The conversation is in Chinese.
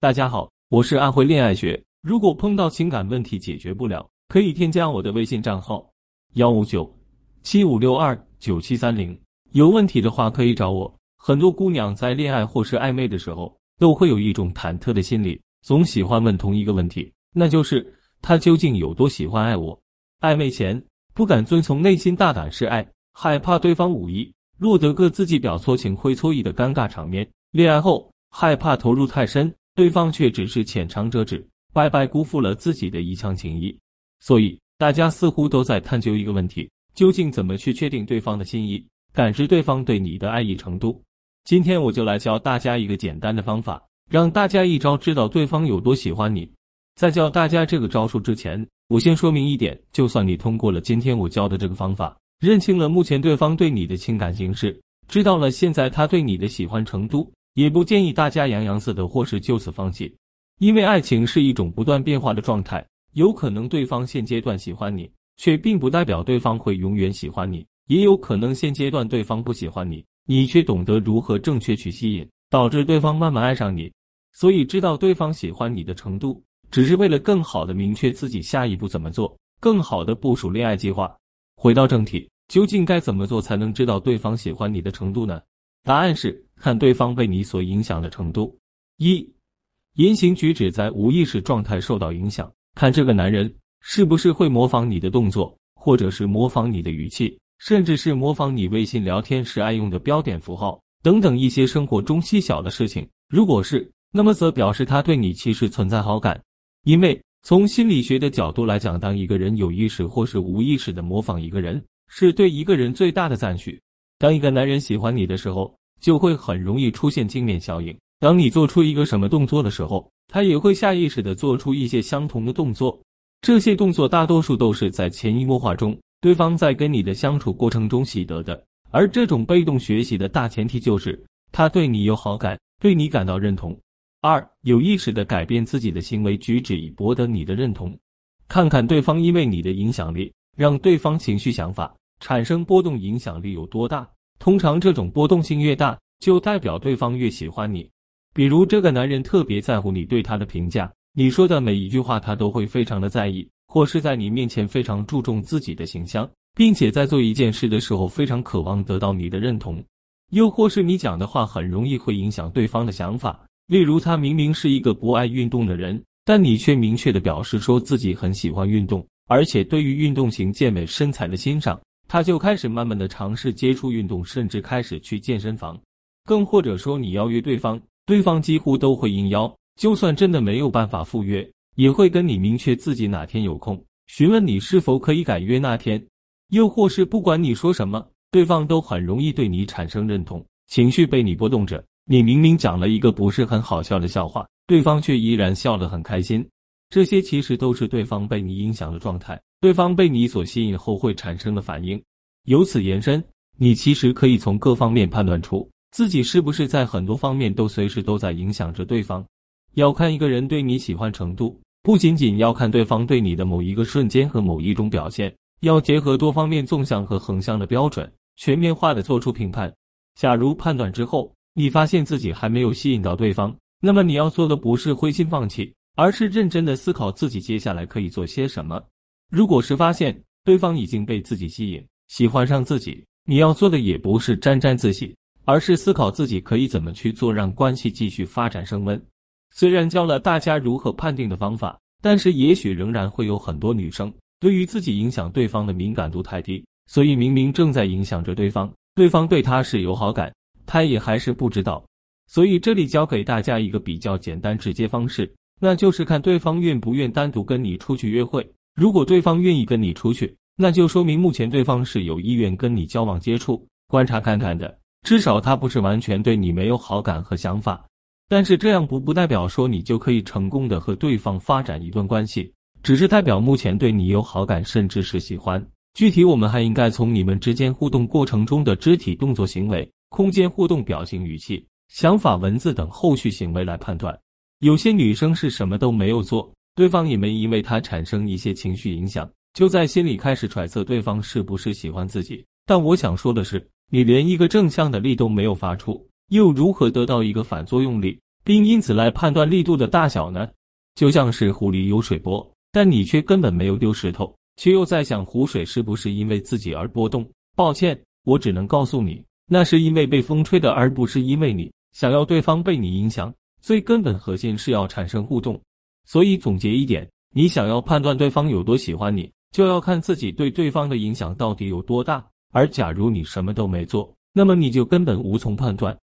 大家好，我是安徽恋爱学。如果碰到情感问题解决不了，可以添加我的微信账号幺五九七五六二九七三零。有问题的话可以找我。很多姑娘在恋爱或是暧昧的时候，都会有一种忐忑的心理，总喜欢问同一个问题，那就是他究竟有多喜欢爱我？暧昧前不敢遵从内心大胆示爱，害怕对方无意，落得个自己表错情会错意的尴尬场面；恋爱后害怕投入太深。对方却只是浅尝辄止，白白辜负了自己的一腔情谊。所以，大家似乎都在探究一个问题：究竟怎么去确定对方的心意，感知对方对你的爱意程度？今天我就来教大家一个简单的方法，让大家一招知道对方有多喜欢你。在教大家这个招数之前，我先说明一点：就算你通过了今天我教的这个方法，认清了目前对方对你的情感形势，知道了现在他对你的喜欢程度。也不建议大家洋洋自得或是就此放弃，因为爱情是一种不断变化的状态，有可能对方现阶段喜欢你，却并不代表对方会永远喜欢你；也有可能现阶段对方不喜欢你，你却懂得如何正确去吸引，导致对方慢慢爱上你。所以，知道对方喜欢你的程度，只是为了更好的明确自己下一步怎么做，更好的部署恋爱计划。回到正题，究竟该怎么做才能知道对方喜欢你的程度呢？答案是看对方被你所影响的程度。一，言行举止在无意识状态受到影响，看这个男人是不是会模仿你的动作，或者是模仿你的语气，甚至是模仿你微信聊天时爱用的标点符号等等一些生活中细小的事情。如果是，那么则表示他对你其实存在好感。因为从心理学的角度来讲，当一个人有意识或是无意识的模仿一个人，是对一个人最大的赞许。当一个男人喜欢你的时候，就会很容易出现镜面效应。当你做出一个什么动作的时候，他也会下意识的做出一些相同的动作。这些动作大多数都是在潜移默化中，对方在跟你的相处过程中习得的。而这种被动学习的大前提就是他对你有好感，对你感到认同。二，有意识的改变自己的行为举止以博得你的认同。看看对方因为你的影响力，让对方情绪想法。产生波动影响力有多大？通常这种波动性越大，就代表对方越喜欢你。比如这个男人特别在乎你对他的评价，你说的每一句话他都会非常的在意；或是在你面前非常注重自己的形象，并且在做一件事的时候非常渴望得到你的认同；又或是你讲的话很容易会影响对方的想法。例如他明明是一个不爱运动的人，但你却明确的表示说自己很喜欢运动，而且对于运动型健美身材的欣赏。他就开始慢慢的尝试接触运动，甚至开始去健身房，更或者说你邀约对方，对方几乎都会应邀。就算真的没有办法赴约，也会跟你明确自己哪天有空，询问你是否可以改约那天。又或是不管你说什么，对方都很容易对你产生认同，情绪被你波动着。你明明讲了一个不是很好笑的笑话，对方却依然笑得很开心。这些其实都是对方被你影响的状态。对方被你所吸引后会产生的反应，由此延伸，你其实可以从各方面判断出自己是不是在很多方面都随时都在影响着对方。要看一个人对你喜欢程度，不仅仅要看对方对你的某一个瞬间和某一种表现，要结合多方面纵向和横向的标准，全面化的做出评判。假如判断之后，你发现自己还没有吸引到对方，那么你要做的不是灰心放弃，而是认真的思考自己接下来可以做些什么。如果是发现对方已经被自己吸引，喜欢上自己，你要做的也不是沾沾自喜，而是思考自己可以怎么去做，让关系继续发展升温。虽然教了大家如何判定的方法，但是也许仍然会有很多女生对于自己影响对方的敏感度太低，所以明明正在影响着对方，对方对她是有好感，她也还是不知道。所以这里教给大家一个比较简单直接方式，那就是看对方愿不愿单独跟你出去约会。如果对方愿意跟你出去，那就说明目前对方是有意愿跟你交往接触、观察看看的。至少他不是完全对你没有好感和想法。但是这样不不代表说你就可以成功的和对方发展一段关系，只是代表目前对你有好感，甚至是喜欢。具体我们还应该从你们之间互动过程中的肢体动作、行为、空间互动、表情、语气、想法、文字等后续行为来判断。有些女生是什么都没有做。对方也没因为他产生一些情绪影响，就在心里开始揣测对方是不是喜欢自己。但我想说的是，你连一个正向的力都没有发出，又如何得到一个反作用力？并因此来判断力度的大小呢？就像是湖里有水波，但你却根本没有丢石头，却又在想湖水是不是因为自己而波动。抱歉，我只能告诉你，那是因为被风吹的，而不是因为你想要对方被你影响。最根本核心是要产生互动。所以总结一点，你想要判断对方有多喜欢你，就要看自己对对方的影响到底有多大。而假如你什么都没做，那么你就根本无从判断。